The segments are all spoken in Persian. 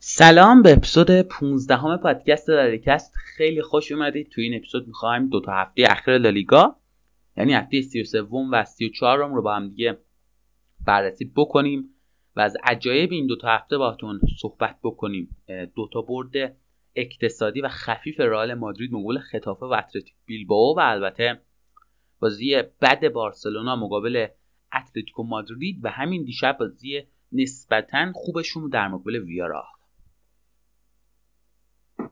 سلام به اپیزود 15 همه پادکست لالیکست خیلی خوش اومدید. تو این اپیزود می‌خوایم دو تا هفته اخیر لالیگا یعنی هفته 33 و 34 رو با هم دیگه بررسی بکنیم و از عجایب این دو تا هفته باهاتون صحبت بکنیم. دو تا برد اقتصادی و خفیف رئال مادرید مقابل خطافه و اتلتیک بیلبائو و البته بازی بد بارسلونا مقابل اتلتیکو مادرید و همین دیشب بازی نسبتا خوبشون در مقابل ویارا.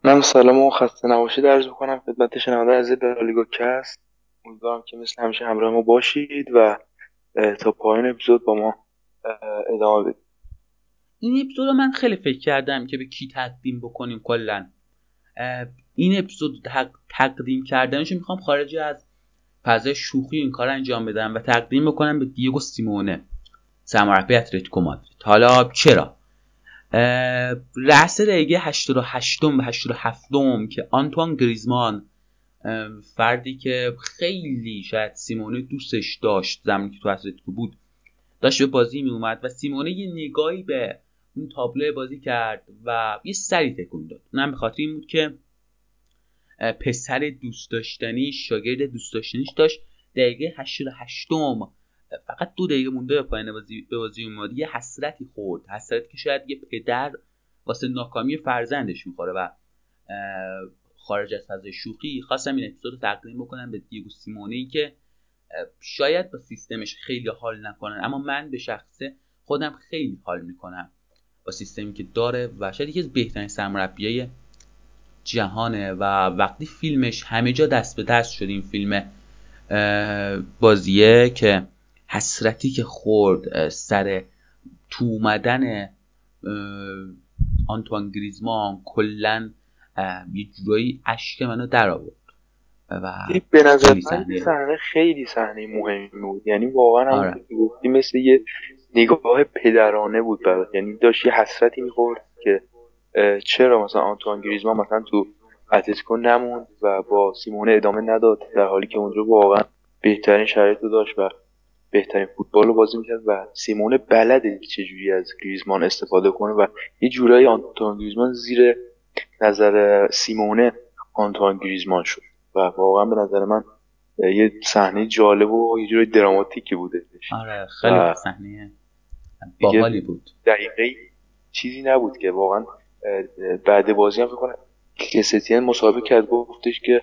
من سلام و خسته نباشید عرض می‌کنم خدمت شنونده از لالیگا کست امیدوارم که مثل همیشه همراه ما باشید و تا پایین اپیزود با ما ادامه بدید. این اپیزود رو من خیلی فکر کردم که به کی تقدیم بکنیم کلا. این اپیزود تقدیم کردنش می‌خوام خارج از فضای شوخی این کار انجام بدم و تقدیم بکنم به دیگو سیمونه. سرمربی اتلتیکو مادرید. حالا چرا؟ رأس دقیقه 88 و 87 که آنتوان گریزمان فردی که خیلی شاید سیمونه دوستش داشت زمانی که تو اتلتیکو بود داشت به بازی می اومد و سیمونه یه نگاهی به اون تابلو بازی کرد و یه سری تکون داد. اونم به خاطر این بود که پسر دوست داشتنی شاگرد دوست داشتنیش داشت دقیقه 88 فقط دو دقیقه مونده به پایان بازی به بازی اومد. یه حسرتی خورد. حسرتی که شاید یه پدر واسه ناکامی فرزندش می‌خوره و خارج از فضای شوخی خواستم این اپیزود رو تقدیم بکنم به دیگو سیمونه که شاید با سیستمش خیلی حال نکنن. اما من به شخصه خودم خیلی حال می‌کنم با سیستمی که داره و شاید یکی از بهترین سرمربیای جهانه و وقتی فیلمش همه جا دست به دست شد این فیلم بازیه که حسرتی که خورد سر تو اومدن آنتوان گریزمان کلا یه جورایی اشک منو در آورد. و به نظر من صحنه خیلی صحنه مهمی بود. یعنی واقعا هم آره. مثل یه نگاه پدرانه بود برای یعنی داشت یه حسرتی می‌خورد که چرا مثلا آنتوان گریزمان مثلا تو اتلتیکو نموند و با سیمونه ادامه نداد در حالی که اونجا واقعا بهترین شرایط رو داشت و بهترین فوتبال رو بازی می‌کرد و سیمونه بلده چجوری از گریزمان استفاده کنه و یه جورایی آنتوان گریزمان زیر نظر سیمونه آنتوان گریزمان شد. و واقعا به نظر من یه صحنه جالب و یه جورایی دراماتیکی بوده آره خیلی صحنه. باحالی بود. دقیقه چیزی نبود که واقعا بعد بازی هم فکر که ستین مسابقه کرد گفتش که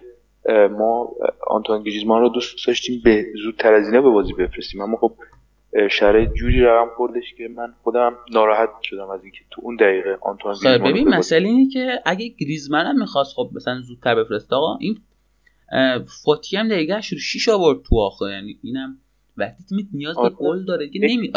ما آنتوان گریزمان رو دوست داشتیم به زودتر از اینا به بازی بفرستیم اما خب شرایط جوری رقم خوردش که من خودم ناراحت شدم از اینکه تو اون دقیقه آنتوان خب، گریزمان ببین مسئله اینه که اگه گریزمان هم می‌خواست خب مثلا زودتر بفرسته آقا این فاتی هم دقیقه 6 آورد تو آخر یعنی اینم وقتی تیمت نیاز به آره. گل داره دیگه نمی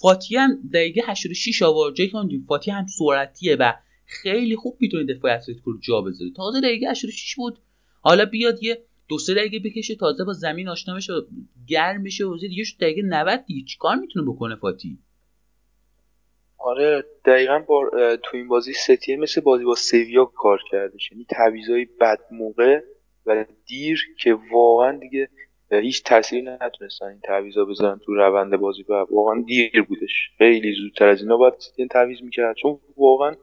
فاتی هم دقیقه 86 آورد جایی که فاتی هم سرعتیه و خیلی خوب می‌تونه دفاع اتلتیکو رو جا بذاره تازه دقیقه 86 بود. حالا بیاد یه دو سه دقیقه بکشه تازه با زمین آشنا بشه گرم بشه و دیگه شد دقیقه 90 دیگه چیکار می‌تونه بکنه فاتی؟ آره دقیقا با تو این بازی ستیه مثل بازی با سویا کار کرده یعنی تعویضای بد موقع و دیر که واقعا دیگه هیچ تاثیری نتونستن این تعویضا بزنن تو روند بازی. و واقعا دیر بودش. خیلی زودتر از اینا باید ستین تعویض می‌کرد. چون واقعا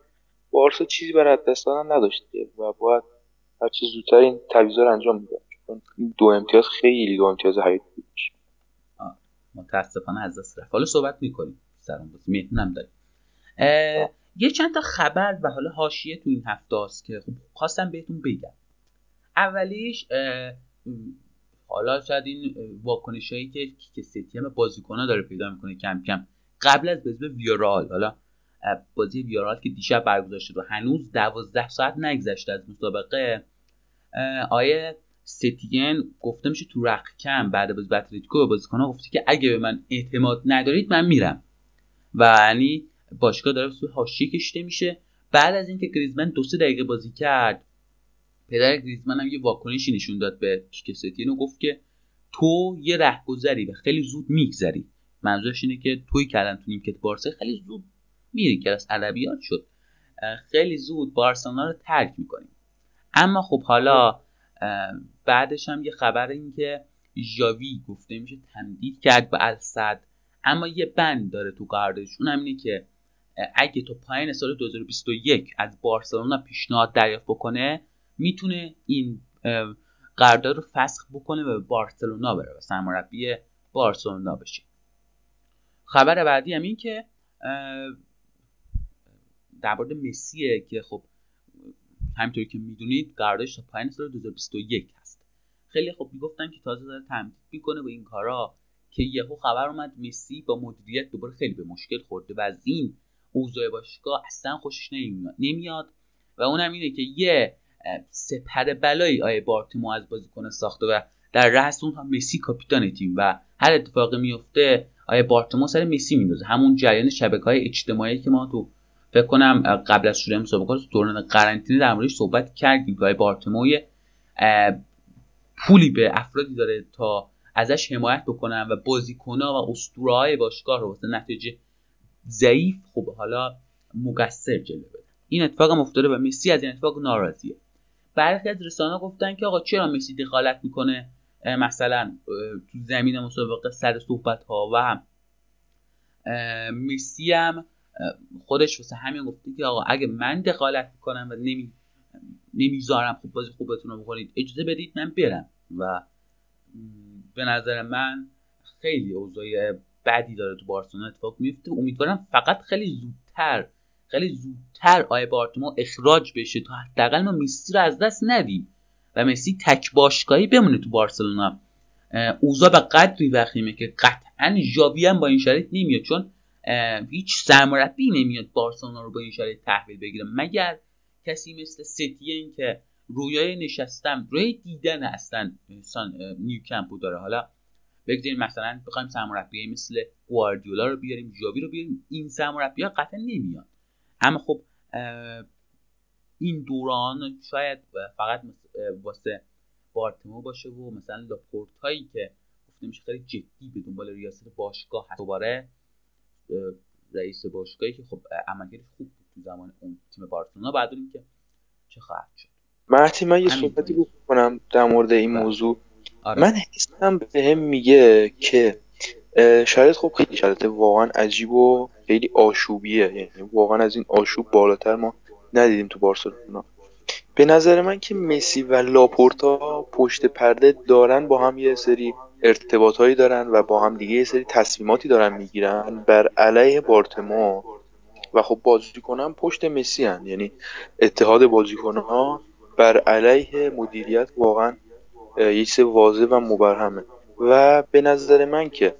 بارسا چیزی برای دست دادن نداشت و باید هر چه زودتر این تعویضا رو انجام می‌داد. چون دو امتیاز خیلی دو امتیاز حیاتی بود. متاسفانه از دست رفت. حالا صحبت می‌کنیم سرم بازی. می‌تونم داریم. یه چند تا خبر و حالا حاشیه تو این هفته است که خب خواستم بهتون بگم. اولیش حالا شاید این واکنش هایی که که سیتی هم بازیکن داره پیدا می‌کنه کم کم. قبل از بازی ویارال حالا بازی ویارال که دیشب برگزار شد و هنوز دوازده ساعت نگذشته از مسابقه آیه ستین گفته میشه تو رخ کم بعد بازی اتلتیکو به بازیکن‌ها گفته که اگه به من اعتماد ندارید من میرم. و یعنی باشگاه داره سوی حاشیه کشیده میشه. بعد از اینکه گریزمن دو سه دقیقه بازی کرد پدر گریزمن هم یه واکنشی نشون داد به کیک ستین و گفت که تو یه رهگذری و خیلی زود میگذری. منظورش اینه که توی کردن تو نیمکت بارسا خیلی زود میری که از ادبیات شد. خیلی زود بارسلونا رو ترک می‌کنیم. اما خب حالا بعدش هم یه خبر این که ژاوی گفته میشه تمدید کرد به الصد اما یه بند داره تو قراردادش. اون اینه که اگه تو پایین سال 2021 از بارسلونا پیشنهاد دریافت بکنه می‌تونه این قرارداد رو فسخ بکنه و به بارسلونا بره و سرمربی بارسلونا بشه. خبر بعدی هم این که در مورد مسیه که خب همینطوری که می‌دونید قراردادش تا پایین سال 2021 هست. خیلی خب می‌گفتن که تازه داره تمدید می‌کنه با این کارا که یهو خبر اومد مسی با مدیریت دوباره خیلی به مشکل خورده و از این اوضاع باشگاه اصلا خوشش نمیاد. و اونم اینه که یه سپر بلایی آیه بارتیمو از بازیکن ساخته و در رأس اون هم مسی کاپیتان تیم و هر اتفاقی میفته آیه بارتیمو سر مسی میندازه. همون جریان شبکه های اجتماعی که ما تو فکر کنم قبل از شروع مسابقات دوران قرنطینه در موردش صحبت کردیم. که آیه بارتیمو پولی به افرادی داره تا ازش حمایت بکنن و بازیکنها و اسطوره باشگاه رو واسه نتیجه ضعیف خب حالا مقصر جلوه بده این اتفاق هم افتاده و مسی از این اتفاق ناراضیه. برخی از رسانه گفتن که آقا چرا مسی دخالت می‌کنه؟ مثلا تو زمین مسابقه سر صحبت ها و مسی هم خودش واسه همین گفته که آقا اگه من دخالت می‌کنم و نمی نمی‌ذارم خوب بازی خوبتون رو بکنید اجازه بدید من برم. و به نظر من خیلی اوضاع بدی داره تو بارسلونا اتفاق میفته امیدوارم فقط خیلی زودتر خیلی زودتر آیه بارتومو اخراج بشه تا حداقل ما مسی رو از دست ندیم و مسی تک باشگاهی بمونه تو بارسلونا. اوضاع به قدری وخیمه که قطعا ژاوی هم با این شرایط نمیاد چون هیچ سرمربی نمیاد بارسلونا رو با این شرایط تحویل بگیره. مگر کسی مثل ستین که رویای نشستم روی دیدن اصلا نیوکمپو داره. حالا بگذاریم مثلا بخوایم سرمربی مثل گواردیولا رو بیاریم ژاوی رو بیاریم. این سرمربی ها قطعا نمیاد اما خب این دوران شاید فقط واسه بارتمو باشه و مثلا لاپورت هایی که گفته میشه خیلی جدی به دنبال ریاست باشگاه هست. دوباره رئیس باشگاهی که خب عملکرد خوب بود تو زمان اون تیم بارسلونا. بعد که چه خواهد شد. مرتی من یه صحبتی بکنم در مورد این بله. موضوع. آره. من حسم به هم میگه که شاید خب خیلی شرایط واقعا عجیب و خیلی آشوبیه. یعنی واقعا از این آشوب بالاتر ما ندیدیم تو بارسلونا. به نظر من که مسی و لاپورتا پشت پرده دارن با هم یه سری ارتباط هایی دارن و با هم دیگه یه سری تصمیماتی دارن می‌گیرن بر علیه بارتما و خب بازیکنان پشت مسی هن. یعنی اتحاد بازیکنان بر علیه مدیریت واقعا یه چیز واضح و مبرهمه. و به نظر من که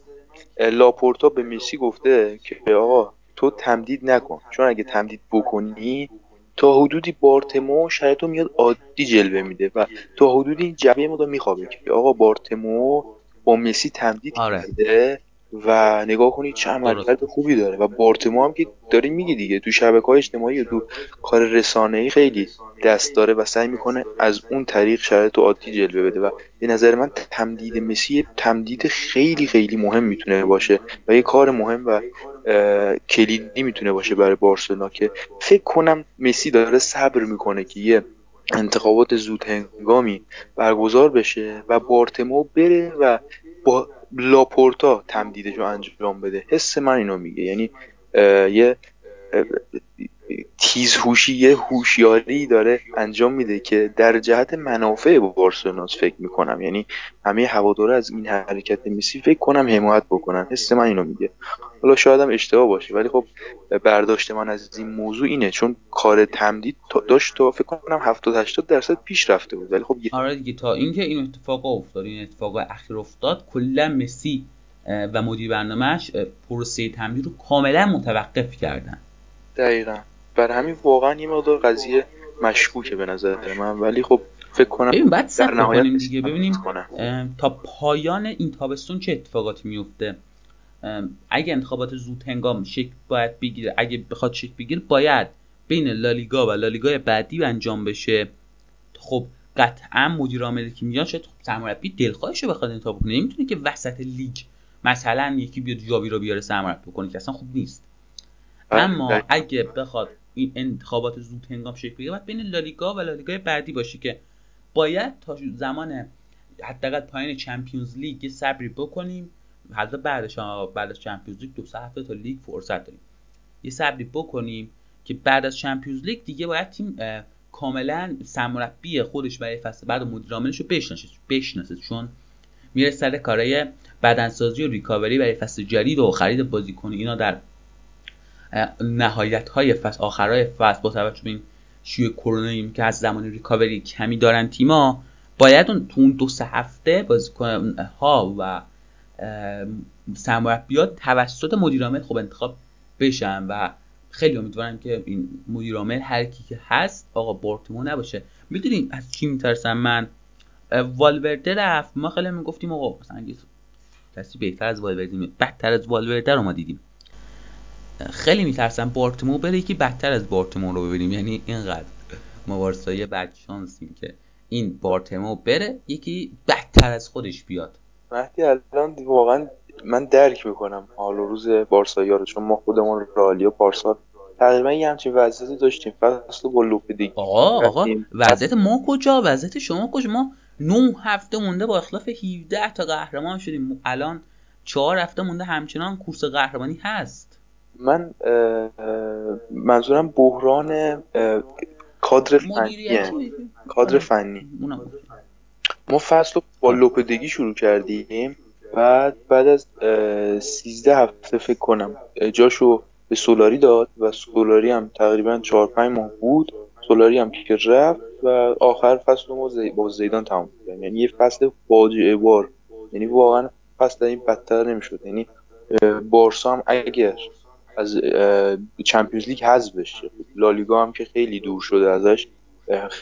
لاپورتا به مسی گفته که آقا تو تمدید نکن. چون اگه تمدید بکنی تا حدودی بارتمو شاید تو میاد عادی جلوه میده و تا حدودی جبهه ما میخوابه که آقا بارتمو با مسی تمدید آره. کرده و نگاه کنید چه عملکرد خوبی داره. و بارتمو هم که داری میگی دیگه. تو شبکه های اجتماعی و تو کار رسانه ای خیلی دست داره و سعی می‌کنه از اون طریق شرایط عادی جلوه بده. و به نظر من تمدید مسی تمدید خیلی خیلی مهم می‌تونه باشه و یه کار مهم و کلیدی می‌تونه باشه برای بارسلونا که فکر کنم مسی داره صبر می‌کنه که یه انتخابات زود هنگامی برگزار بشه و بارتمو بره و با لاپورتا تمدیدش رو انجام بده. حس من اینو میگه. یعنی یه تیزهوشی یه هوشیاری داره انجام میده که در جهت منافع بارسلوناس فکر می‌کنم. یعنی همه هواداره از این حرکت مسی فکر کنم حمایت بکنن. حس من اینو میگه. حالا شاید هم اشتباه باشه ولی خب برداشت من از این موضوع اینه. چون کار تمدید داشت تا فکر کنم 70 80 درصد پیش رفته بود. ولی خب آره دیگه تا اینکه این اتفاق افتاد این اتفاق اخیر افتاد کلا مسی و مدیر برنامهش پروسه تمدید رو کاملا متوقف کردن. دقیقا. بر همین واقعا یه مقدار قضیه مشکوکه به نظر من. ولی خب فکر کنم ببین بعد در نهایت دیگه. ببینیم تا پایان این تابستون چه اتفاقاتی میفته اگه انتخابات زود هنگام شکل باید بگیره اگه بخواد شکل بگیره باید بین لالیگا و لالیگای بعدی انجام بشه. خب قطعا مدیر عاملی که میاد؟ شاید سرمربی دلخواهش رو بخواد انتخاب کنه. نمی‌تونه که وسط لیگ مثلا یکی بیاد جاوی رو بیاره سرمربی کنه که اصلا خوب نیست. بله، اما اگه بخواد این انتخابات زود هنگام شکل بگیره بین لالیگا و لالیگای بعدی باشه که باید تا زمان حداقل پایین چمپیونز لیگ صبری بکنیم. حتی بعدش بعد از چمپیونز لیگ دو سه هفته تا لیگ فرصت داریم. یه صبری بکنیم که بعد از چمپیونز لیگ دیگه باید تیم کاملا سرمربی خودش برای فصل بعد مدیر عاملش رو بشناسه بشناسه. چون میره سر کارهای بدنسازی و ریکاوری برای فصل جدید و خرید بازیکن اینا در نهایت های فصل آخرای فصل با توجه به این شیوع کرونا که از زمان ریکاوری کمی دارن تیما باید اون تو اون دو سه هفته بازیکن ها و سرمربیات توسط مدیرعامل خب انتخاب بشن و خیلی امیدوارم که این مدیرعامل هر کی که هست آقا بورتمو نباشه. می‌دونین از چی میترسم من؟ والورده رفت. ما خیلی می‌گفتیم آقا مثلا کسی بهتر از والورده بدتر از والورده رو ما دیدیم. خیلی میترسم بارتمو بره یکی بدتر از بارتمو رو ببینیم. یعنی اینقدر ما وارسایی بد شانسیم که این بارتمو بره یکی بدتر از خودش بیاد. مهدی الان واقعا من درک می‌کنم حال و روز بارسایی رو چون ما خودمون رالیا پارسال تقریبا یه همچین وضعیتی داشتیم. فصل با لوپدگی آقا آقا وضعیت ما کجا؟ وضعیت شما کجا؟ ما نه هفته مونده با اخلاف 17 تا قهرمان شدیم. الان چهار هفته مونده همچنان کورس قهرمانی هست. من منظورم بحران کادر فنی. کادر آره. فنی. ما فصل با لوپدگی شروع کردیم. بعد بعد از سیزده هفته فکر کنم جاشو به سولاری داد و سولاری هم تقریبا چهار پنج ماه بود. سولاری هم که رفت و آخر فصل ما با زیدان تمام کرد یعنی یه فصل فاجعه بار. یعنی واقعا فصل این بدتر نمی‌شد. یعنی بارسا هم اگر از چمپیونز لیگ حذف بشه. لالیگا هم که خیلی دور شده ازش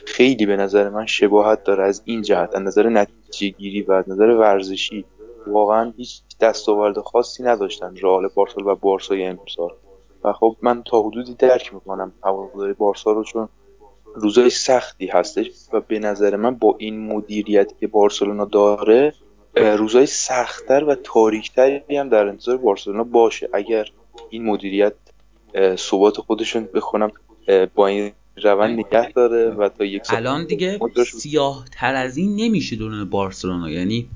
خیلی به نظر من شباهت داره از این جهت. از نظر نتیجه گیری و از نظر ورزشی واقعا هیچ دستاورد خاصی نداشتن رئال بارسا و بارسای امسال و خب من تا حدودی درک می‌کنم هواداری بارسا رو چون روزای سختی هستش و به نظر من با این مدیریتی که بارسلونا داره روزای سختتر و تاریکتری هم در انتظار بارسلونا باشه. اگر این مدیریت ثبات خودشون بخونم با این روند نگه داره و تا یک الان دیگه سیاه تر از این نمیشه دوران بارسلونا یعنی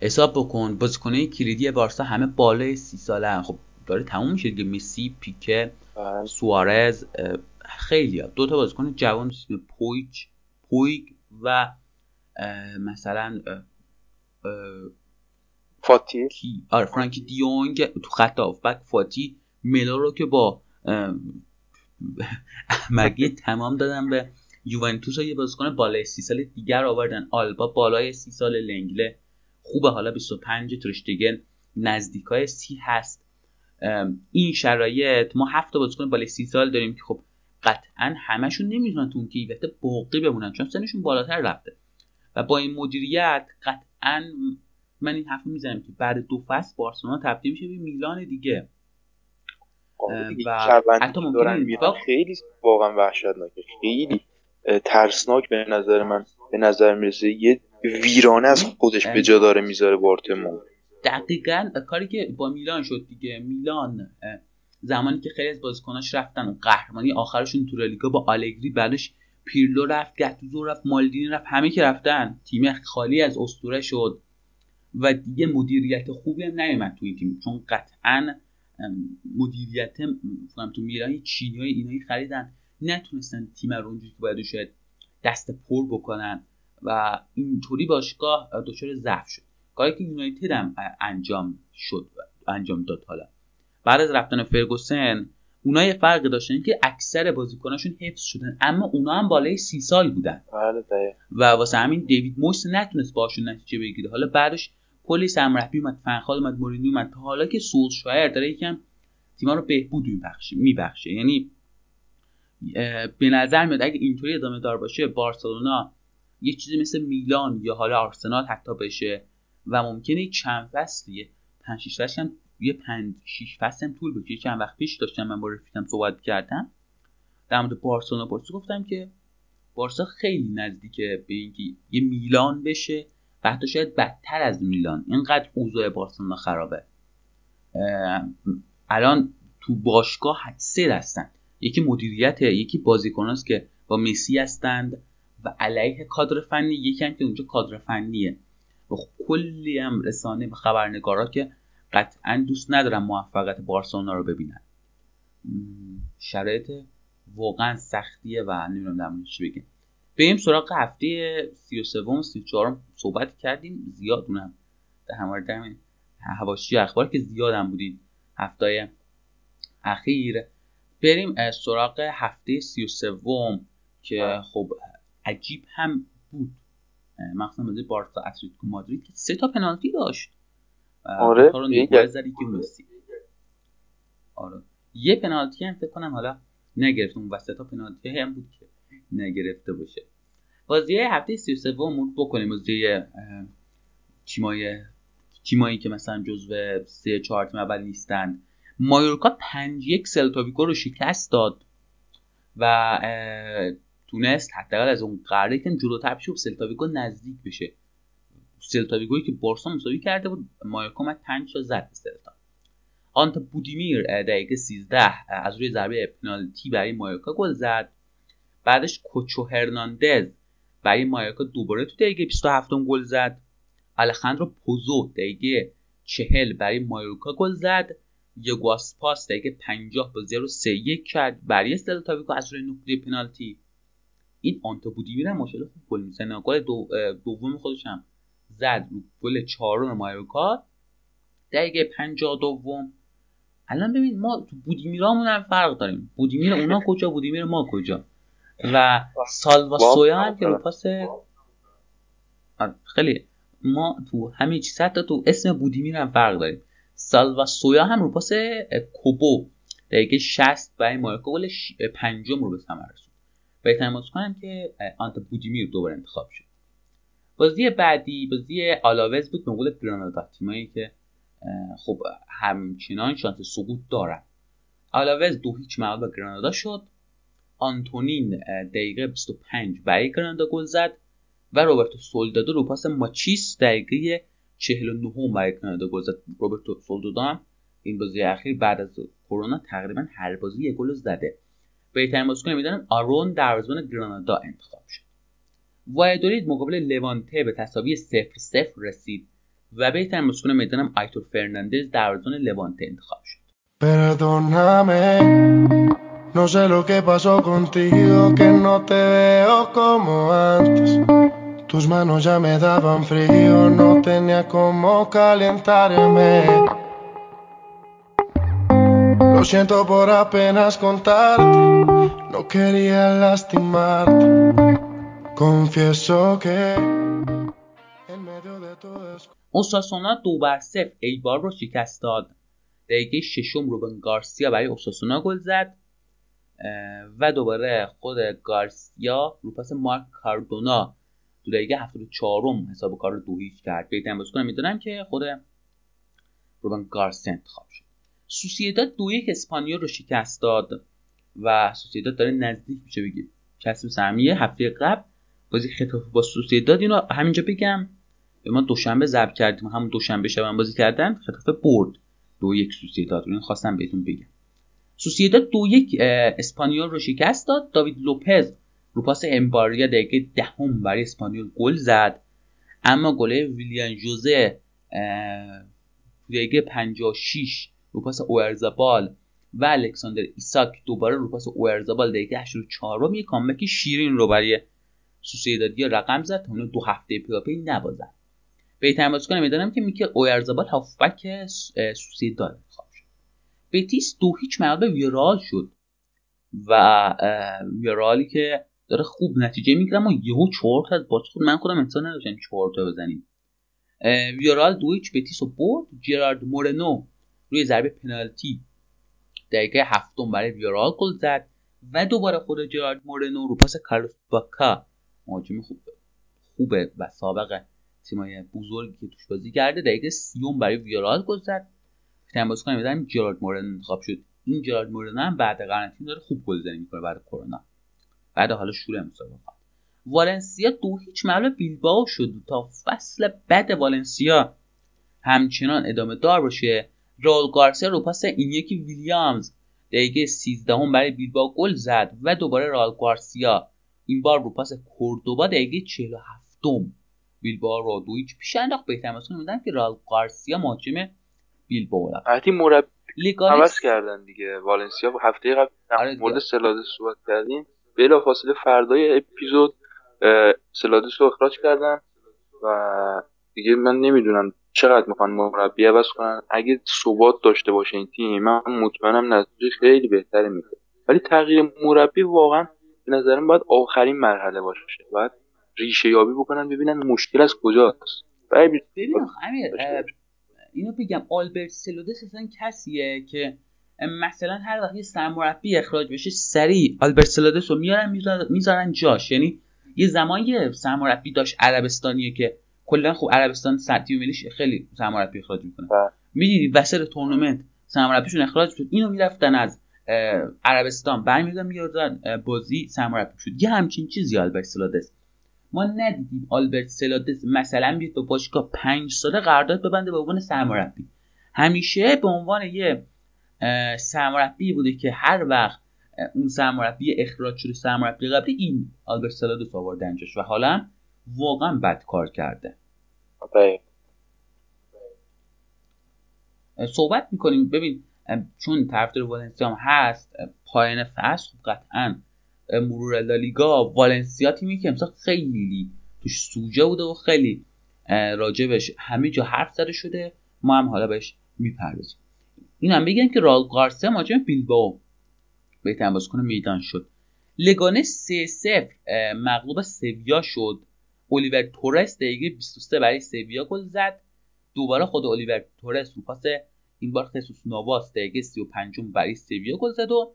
حساب بکن بازیکنای کلیدی بارسا همه بالای سی ساله خب داره تموم میشه دیگه مسی پیکه بله. سوارز خیلی ها. دو تا بازیکن جوان اسم پویچ پویگ و مثلا فاتی. آره فرانکی دیونگ تو خط بک فاتی ملو رو که با مگی تمام دادن به یوونتوس یه بازیکن بالای سی سال دیگر آوردن. آلبا بالای سی سال لنگله. خوبه حالا 25 ترشتگن نزدیکای سی هست. این شرایط ما هفت بازیکن بالای سی سال داریم که خب قطعا همشون نمی‌تونن تو اون کیفیت باقی بمونن چون سنشون بالاتر رفته. و با این مدیریت قطعا من این حرف می‌زنم که بعد دو فصل بارسلونا تبدیل میشه به میلان دیگه. و حتی ممکنه خیلی واقعا وحشتناکه خیلی ترسناک به نظر من به نظر می‌رسه. یه ویرانه از خودش به جا داره می‌ذاره بارتمون دقیقا کاری که با میلان شد دیگه. میلان زمانی که خیلی از بازیکناش رفتن و قهرمانی آخرشون تو لیگا با آلگری بعدش پیرلو رفت گتوزو رفت مالدینی رفت همه که رفتن. تیم خالی از اسطوره شد. و دیگه مدیریت خوبی هم نیومد تو این تیم. چون قطعا مدیریت تو میلان چینی های اینایی خریدن. نتونستن تیم رو اونجوری که باید شاید دست پر بکنن و اینطوری باشگاه دچار ضعف شد. کاری که یونایتد هم انجام شد انجام داد حالا. بعد از رفتن فرگوسن اونا یه فرقی داشتن که اکثر بازیکناشون حفظ شدن. اما اونا هم بالای سی سال بودن. بله و واسه همین دیوید مویس نتونست باشون نتیجه بگیره. حالا بعدش کلی سرمربی اومد فنخال اومد مورینیو اومد. حالا که شایر داره یکم تیما رو بهبود میبخشه میبخشه. یعنی به نظر میاد اگه اینطوری ادامه دار باشه بارسلونا یه چیزی مثل میلان یا حالا آرسنال حتی بشه و ممکنه چند فصلیه 5 6 فصل یه 5 6 فصل طول بکشه. چند وقت پیش داشتم من با رفیقم صحبت کردم در مورد بارسلونا بارسا گفتم که بارسا خیلی نزدیکه به اینکه یه میلان بشه و حتی شاید بدتر از میلان. اینقدر اوضاع بارسلونا خرابه. الان تو باشگاه سه هستن. یکی مدیریت یکی بازیکناست که با مسی هستند و علیه کادر فنی. یکی هم که اونجا کادر فنیه. و کلی هم رسانه و خبرنگارا که قطعا دوست ندارن موفقیت بارسلونا رو ببینن. شرایط واقعا سختیه و نمی‌دونم چی بگیم بریم سراغ هفته 33 و 34 صحبت کردیم. زیاد اونم در مورد همین حواشی اخبار که زیادم بودید هفته اخیر. بریم سراغ هفته 33 که خب عجیب هم بود. مخصوصا بازی بارسا اتلتیکو مادرید که سه تا پنالتی داشت. آره آره. یه پنالتی هم فکر کنم حالا نگرفت اون وسط تا پنالتی هم بود که نگرفته باشه. بازی هفته 33 مرور بکنیم. بازی تیمای تیمایی که مثلا جزو سه چهار تیم اول نیستند مایورکا 5 یک سلتاویگو رو شکست داد و تونست حداقل از اون قعره که جلوتر بشه و سلتاویگو نزدیک بشه. سلتاویگویی که بارسا مساوی کرده بود مایورکا من 5 تا زد سلتا. آنته بودیمیر دقیقه 13 از روی ضربه پنالتی برای مایورکا گل زد. بعدش کوچو هرناندز برای مایورکا دوباره تو دقیقه 27 گل زد. الخاندرو پوزو دقیقه 40 برای مایورکا گل زد. یگواسپاس دقیقه 50 بازی رو 3 1 کرد برای سلتا از روی نقطه پنالتی. این آنتو بودیمیر هم ماشاءالله خوب گل می‌زنه. گل دو دوم خودش هم زد. گل چهارم مایورکا دقیقه 52 دوم. الان ببین ما تو بودیمیرامون هم فرق داریم. بودیمیر اونا کجا؟ بودیمیر ما کجا؟ و سالوا سویا هم که رو پاس خیلی. ما تو همه چیز حتی تو اسم بودیمیر هم فرق داریم. سالوا سویا هم رو پاس کوبو. دقیقه 60 برای مارکو گل پنجم رو به ثمر رسوند. بهترین کنم که آنت بودیمیر دوباره انتخاب شد. بازی بعدی بازی آلاوز بود مقابل گرانادا تیمایی که خب همچنان شانس سقوط دارن. آلاوز دو هیچ مغلوب به گرانادا شد. آنتونین دقیقه 25 برای گرانادا گل زد و روبرتو سولدادو رو پاس ماچیس دقیقه 49 برای گرانادا گل زد. روبرتو سولدادو هم این بازی اخیر بعد از کرونا تقریبا هر بازی یک گل زده. بهترین بازیکن میدانم آرون دروازه‌بان گرانادا انتخاب شد. وایادولید مقابل لوانته به تساوی 0 0 رسید و بهترین بازیکن میدانم آیتور فرناندز دروازه‌بان لوانته انتخاب شد. no sé lo que pasó contigo, que no te veo como antes. Tus manos ya me daban frío, no tenía como calentarme. Lo siento por apenas contarte, no quería lastimarte. Confieso que en medio de todo es... اوساسونا دو بر صفر ایبار رو شکست داد دقیقه ششم روبن گارسیا برای اوساسونا گل زد و دوباره خود گارسیا رو پاس مارک کاردونا تو دقیقه 74 حساب کار رو دو کرد. بهترین بازیکن می‌دونم که خود روبن گارسیا انتخاب شد. سوسیداد دو یک اسپانیول رو شکست داد و سوسیداد داره نزدیک میشه بگید کسب سهمیه. هفته قبل بازی خطاف با سوسیداد اینو همینجا بگم. به ما دوشنبه ضبط کردیم. همون دوشنبه شب بازی کردن. ختافه برد دو یک سوسیداد رو. خواستم بهتون بگم. سوسیداد دو یک اسپانیول رو شکست داد. داوید لوپز رو پاس امباربا دقیقه دهم برای اسپانیول گل زد. اما گل ویلیان جوزه دقیقه 56 رو پاس اوارزابال و الکساندر ایساک دوباره رو پاس اوارزابال دقیقه 84 یه comeback شیرین رو برای سوسیدادی رقم زد تا دو هفته پیاپی نبازن بهترین بازیکن می‌دانم که میکل اویرزابال هافبک سوسیداد شد بتیس دو هیچ به ویرال شد. و ویرالی که داره خوب نتیجه می‌گیره اما یهو چهار تا از خود من خودم انسان نداشتم چهار تا بزنیم. ویرال دو هیچ بتیس رو برد. جرارد مورنو روی ضربه پنالتی دقیقه هفتم برای ویرال گل زد و دوباره خود جرارد مورنو رو پاس کارلوس باکا. مهاجم خوب خوبه و سابقه تیمای بزرگی که توش بازی کرده دقیقه سیوم برای ویارال گل زد. تیم بازیکن میدن جرارد مورن انتخاب شد. این جرارد مورن هم بعد قرنطینه داره خوب گلزنی می‌کنه بعد کرونا. بعد حالا شروع مسابقات والنسیا دو هیچ مغلوب بیلبائو شد. تا فصل بد والنسیا همچنان ادامه دار باشه. رول گارسیا رو پاس این یکی ویلیامز دقیقه 13 هم برای بیلبائو گل زد و دوباره رال گارسیا این بار رو پاس کوردوبا دقیقه 47 بیلبائو رو دو هیچ پیش انداخت. بهترین میدن که رال گارسیا مهاجم بیلبائو وقتی مربی عوض کردن دیگه. والنسیا هفته قبل آره مورد سلادس صحبت کردیم. بلا فاصله فردای اپیزود سلادس رو اخراج کردن و دیگه من نمی‌دونم چقدر می‌خوان مربی عوض کنن. اگه ثبات داشته باشه این تیم من مطمئنم نتیجه خیلی بهتره میده. ولی تغییر مربی واقعا به نظرم باید آخرین مرحله باشه. باید ریشه یابی بکنن ببینن مشکل از کجاست. امیر اینو بگم آلبرت سلودس اصلا کسیه که مثلا هر وقت یه سرمربی اخراج بشه سریع آلبرت سلودس رو میارن می‌ذارن جاش. یعنی یه زمانی سرمربی داشت عربستانیه که کلا خوب عربستان تیم ملیش خیلی سرمربی اخراج می‌کنه. بله. می‌دیدی وسط تورنمنت سرمربیشون اخراج شد. اینو می‌رفتن از عربستان برمیدادن میاردن بازی سرمربی شد. یه همچین چیزی آلبرت سلادس ما ندیدیم آلبرت سلادس مثلا بیاد با باشگاه پنج ساله قرارداد ببنده به عنوان سرمربی. همیشه به عنوان یه سرمربی بوده که هر وقت اون سرمربی اخراج شده سرمربی قبلی این آلبرت سلادس آوردنجش و حالا واقعا بد کار کرده. صحبت می‌کنیم. ببین چون طرفدار والنسیا هم هست پایان فصل خب قطعا مرور لالیگا والنسیا تیمی که امسال خیلی توش سوجه بوده و خیلی راجبش همه جا حرف زده شده. ما هم حالا بهش می‌پردازیم. این هم بگم که رال گارسیا مهاجم بیلباو بهترین بازیکن میدان شد. لگانه 3 0 مغلوب سویا شد. الیور تورس دقیقه 23 برای سویا گل زد. دوباره خود الیور تورس رو پاس این بار خصوص نواس دقیقه 35 برای سویا گل زد و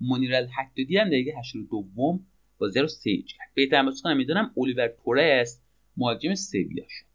منیر الحدادی هم دقیقه 82 بازی رو سیج کرد بهترین بازیکن می‌دونم الیور تورس مهاجم سویا شد.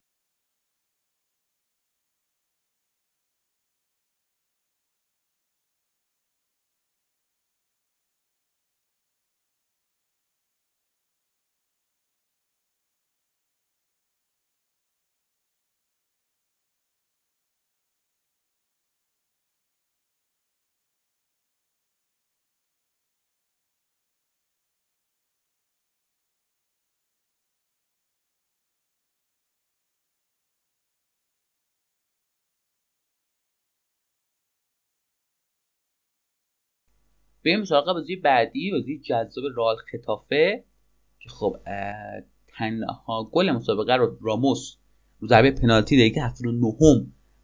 بریم سراغ بازی بعدی بازی جذاب رال خطافه که خب تنها گل مسابقه رو راموس رو ضربه پنالتی دقیقه 79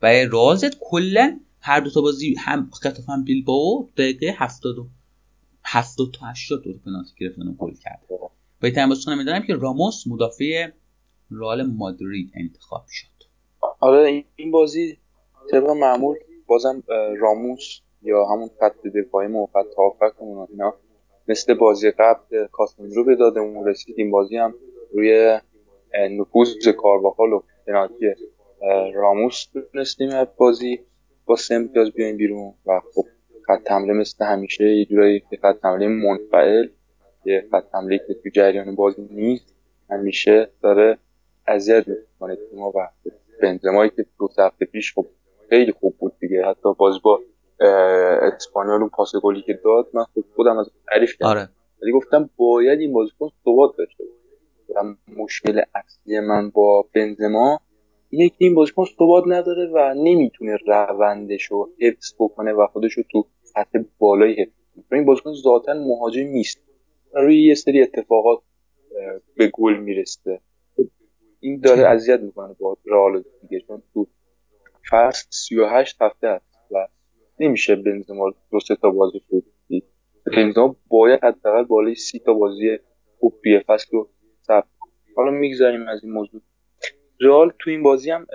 و رازت کلا هر دو تا بازی هم خطافه هم بیلبائو دقیقه 70 70 تا 80 دور پنالتی گرفتن و گل کرد. بهترین بازیکن می‌دونم که راموس مدافع رئال مادرید انتخاب شد. آره این بازی طبق معمول بازم راموس یا همون خط دفاعی و خط هافکمون اینا. مثل بازی قبل کاسمیرو به دادمون رسید این بازی هم روی نفوذ کارواخال و پنالتی راموس تونستیم بازی. با سه امتیاز بیایم بیرون و خب خط حمله مثل همیشه یه جورایی خط حمله منفعل یه خط حمله که تو جریان بازی نیست همیشه داره اذیت می‌کنه تیم‌ها و بنزمایی که دو هفته پیش خب خیلی خوب بود دیگه. حتی باز با اسپانیال اون پاس گلی که داد من خود خودم از تعریف کردم. آره. ولی گفتم باید این بازیکن ثبات داشته باشه. مشکل اصلی من با بنزما اینه که این بازیکن ثبات نداره و نمی‌تونه روندش رو حفظ بکنه و خودش رو تو سطح بالایی حفظ کنه. این بازیکن ذاتا مهاجم نیست. روی یه سری اتفاقات به گل می‌رسه. این داره اذیت می‌کنه با رئال دیگه. چون تو فصل 38 هفته است و نمیشه بنزما دو سه تا بازی خوب دید. بنزما باید حداقل بالای سی تا بازی خوب توی فصل رو ثبت حالا می‌گذاریم از این موضوع. رئال تو این بازی هم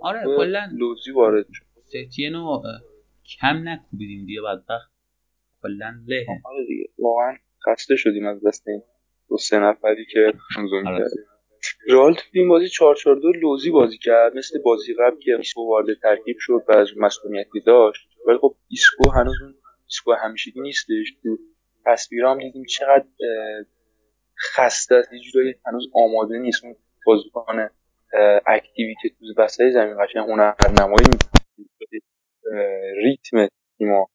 آره کلا لوزی وارد شد. ستینو کم نکوبیدیم دیگه بدبخت. کلا له. آره دیگه. واقعا خسته شدیم از دست این دو سه نفری که آره. رئال تو این بازی 4 4 2 لوزی بازی کرد. مثل بازی قبل که وارد ترکیب شد و از مسئولیتی داشت. ولی خب ایسکو هنوز اون ایسکو همیشگی نیستش. تو تصویرا هم دیدیم چقدر خسته است. یه هنوز آماده نیست اون بازیکن اکتیویتی تو وسط زمین قشنگ هنرنمایی ریتم تیما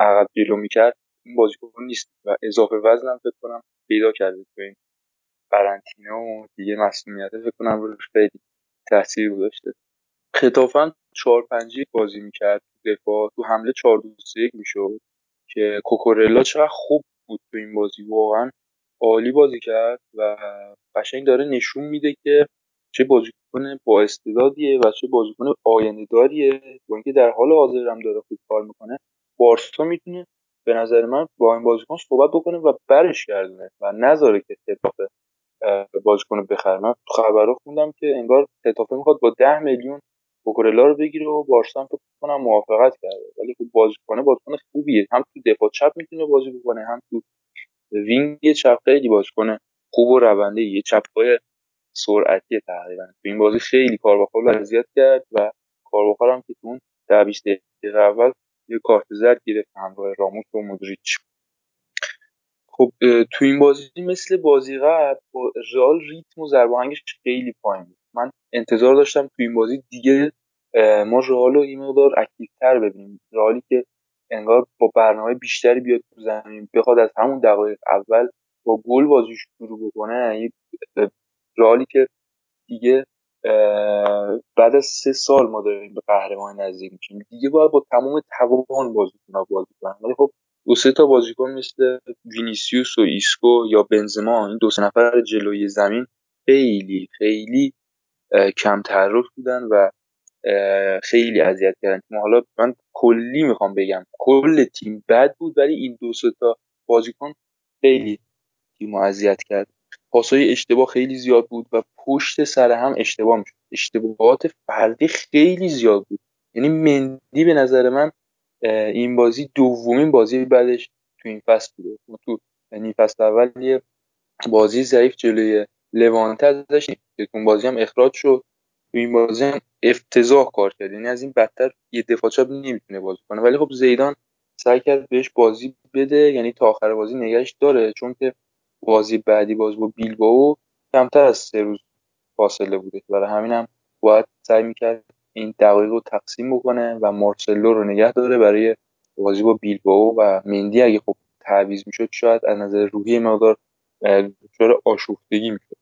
عقب جلو می‌کرد. این بازیکن نیست و اضافه وزنم فکر کنم پیدا کرده تو این قرنطینه و دیگه مسئولیت فکر کنم روش خیلی تاثیر گذاشته. خطافن 4 5 بازی می‌کرد دفاع تو حمله 4 2 3 می‌شد که کوکورلا چقدر خوب بود تو این بازی. واقعا عالی بازی کرد و قشنگ داره نشون میده که چه بازیکن با استعدادیه و چه بازیکن آیندهداریه. با اینکه در حال حاضر هم داره خوب کار می‌کنه بارسا می‌تونه به نظر من با این بازیکن صحبت بکنه و برش گردونه و نذاره که خطافه بازیکن بخره. من خبرو خوندم که انگار خطافه می‌خواد با 10 میلیون کوکورلا رو بگیره و بارسا فکر کنم موافقت کرده. ولی خب بازیکن بازیکن خوبیه. هم تو دفاع چپ می‌تونه بازی بکنه هم تو وینگ چپ خیلی بازیکن خوب و رونده یه چپای سرعتی تقریبا. تو این بازی خیلی کارواخال رو اذیت کرد و کارواخال هم که تو اون ده دقیقه اول یه کارت زرد گرفت همراه راموس و مودریچ. خب تو این بازی مثل بازی قبل رئال ریتم و ضربه خیلی پایین بود. من انتظار داشتم تو این بازی دیگه ما رئال رو این مقدار اکتیوتر ببینیم. رئالی که انگار با برنامه بیشتری بیاد تو زمین بخواد از همون دقایق اول با گل بازی شروع بکنه رئالی که دیگه بعد از سه سال ما داریم به قهرمان نزدیک میشیم. دیگه باید با تمام توان بازیکن بازی کنن. ولی خب دو سه تا بازیکن مثل وینیسیوس و ایسکو یا بنزما این دو سه نفر جلوی زمین خیلی خیلی کم تحرک بودن و خیلی اذیت کردن. ما حالا من کلی می‌خوام بگم. کل تیم بد بود ولی این دو تا بازیکن خیلی تیم اذیت کرد. پاسای اشتباه خیلی زیاد بود و پشت سر هم اشتباه می‌شد. اشتباهات فردی خیلی زیاد بود. یعنی مندی به نظر من این بازی دومین بازی بعدش تو این فصل بوده. تو یعنی فصل اول بازی ضعیف جلوی لوانته که اون بازی هم اخراج شد. تو این بازی هم افتضاح کار کرد. یعنی از این بدتر یه دفاع چپ نمی‌تونه بازی کنه. ولی خب زیدان سعی کرد بهش بازی بده. یعنی تا آخر بازی نگهش داره. چون که بازی بعدی باز با بیلبائو کمتر از سه روز فاصله بوده. برای همین هم باید سعی می‌کرد این دقایق رو تقسیم بکنه و مارسلو رو نگه داره برای بازی با بیلبائو و مندی. اگه خب تعویض می‌شد شاید از نظر روحی مقدار دچار آشوفتگی می‌شد.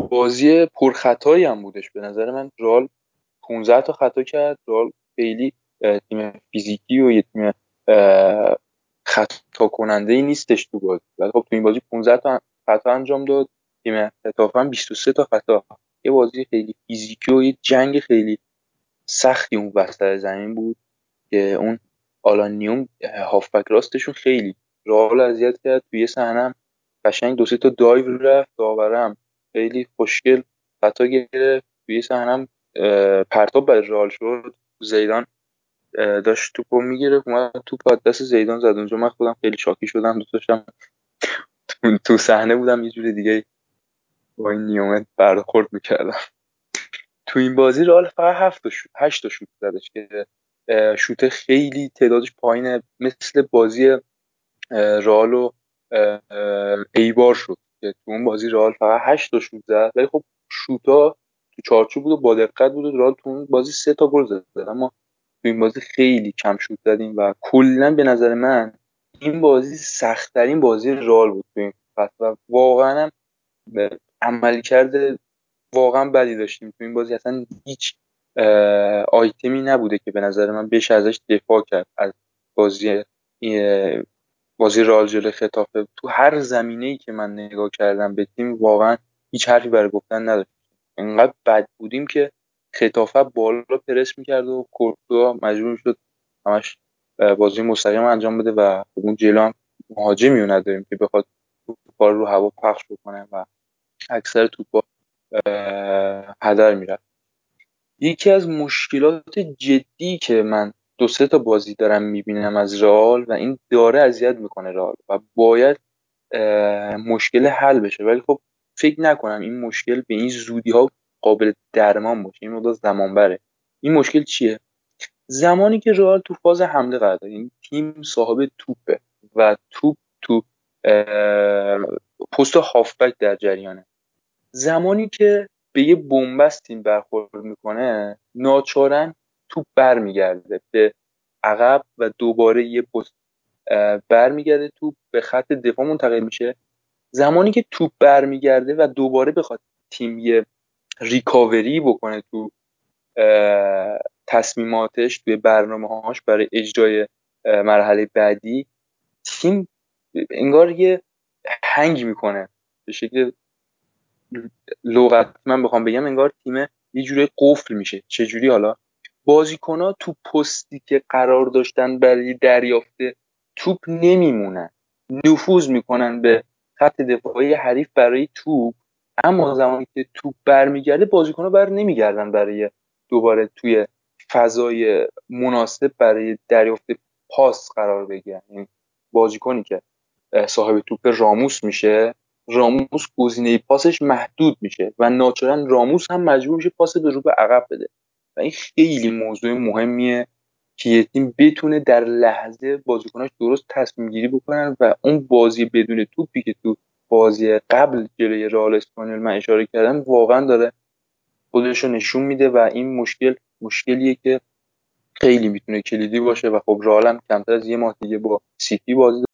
بازی پرخطایی هم بودش به نظر من. رال 15 تا خطا کرد. رال خیلی تیم فیزیکی و یه تیم خطا کننده ای نیستش تو بازی. ولی خب تو این بازی 15 تا خطا انجام داد. تیم خطافا 23 تا خطا. یه بازی خیلی فیزیکی و یه جنگ خیلی سختی اون وسط زمین بود که اون آلانیوم هافبک راستشون خیلی رئال اذیت کرد. توی صحنه قشنگ دو سه تا دایو رفت. داورم خیلی خوشگل خطا گرفت. توی صحنه پرتاب بر رئال شد. زیدان داشت توپو می‌گرفت اومد توپ دست زیدان زد. اونجا من خودم خیلی شاکی شدم. دوست داشتم تو صحنه بودم یه جور دیگه با این نیومت برخورد می‌کردم. تو این بازی رئال فقط هفت تا شوت هشت شوت زدش که شوت خیلی تعدادش پایینه. مثل بازی رئال و ایبار شد. که تو اون بازی رئال فقط هشت تا شوت زد. ولی خب شوتا تو چارچوب بود و با دقت بود و رئال تو اون بازی سه تا گل زد. اما تو این بازی خیلی کم شوت زدیم و کلا به نظر من این بازی سختترین بازی رئال بود تو این فصل و واقعا هم عملی کرده واقعا بدی داشتیم. تو این بازی اصلا هیچ آیتمی نبوده که به نظر من بشه ازش دفاع کرد از بازی بازی رال جلوی خطافه تو هر زمینه ای که من نگاه کردم به تیم واقعا هیچ حرفی برای گفتن نداشت انقدر بد بودیم که خطافه بالا پرس می‌کرد و کورتوا مجبور شد همش بازی مستقیم انجام بده و اون جلو هم مهاجمی نداریم که بخواد توپا رو هوا پخش بکنه و اکثر توپا هدر می‌رفت. یکی از مشکلات جدی که من دو سه تا بازی دارم می‌بینم از رئال و این داره اذیت می‌کنه رئال و باید مشکل حل بشه. ولی خب فکر نکنم این مشکل به این زودی ها قابل درمان باشه. این مدت زمان بره این مشکل چیه؟ زمانی که رئال تو فاز حمله قرار داره این تیم صاحب توپه و توپ تو پست هافبک در جریانه. زمانی که به یه بنبست تیم برخورد می‌کنه ناچارن توپ برمیگرده به عقب و دوباره یه پست برمیگرده توپ به خط دفاع منتقل میشه. زمانی که توپ برمیگرده و دوباره بخواد تیم یه ریکاوری بکنه تو تصمیماتش توی برنامه هاش برای اجرای مرحله بعدی تیم انگار یه هنگ می‌کنه. به شکل لغت من بخوام بگم انگار تیم یه جوری قفل میشه. چجوری حالا؟ بازیکن تو پستی که قرار داشتن برای دریافت توپ نمیمونن. نفوذ می‌کنن به خط دفاعی حریف برای توپ اما زمانی که توپ برمیگرده بازیکن ها بر نمیگردن برای دوباره توی فضای مناسب برای دریافت پاس قرار بگیرن. بازیکنی که صاحب توپ راموس میشه راموس گزینه پاسش محدود میشه و ناچارن راموس هم مجبور میشه پاس به رو به عقب بده. این خیلی موضوع مهمیه که یه تیم بتونه در لحظه بازیکناش درست تصمیم گیری بکنن و اون بازی بدون توپی که تو بازی قبل جلوی رئال اسپانیول من اشاره کردم واقعا داره خودش رو نشون میده و این مشکل مشکلیه که خیلی می‌تونه کلیدی باشه و خب رئال کمتر از یه ماه دیگه با سیتی بازی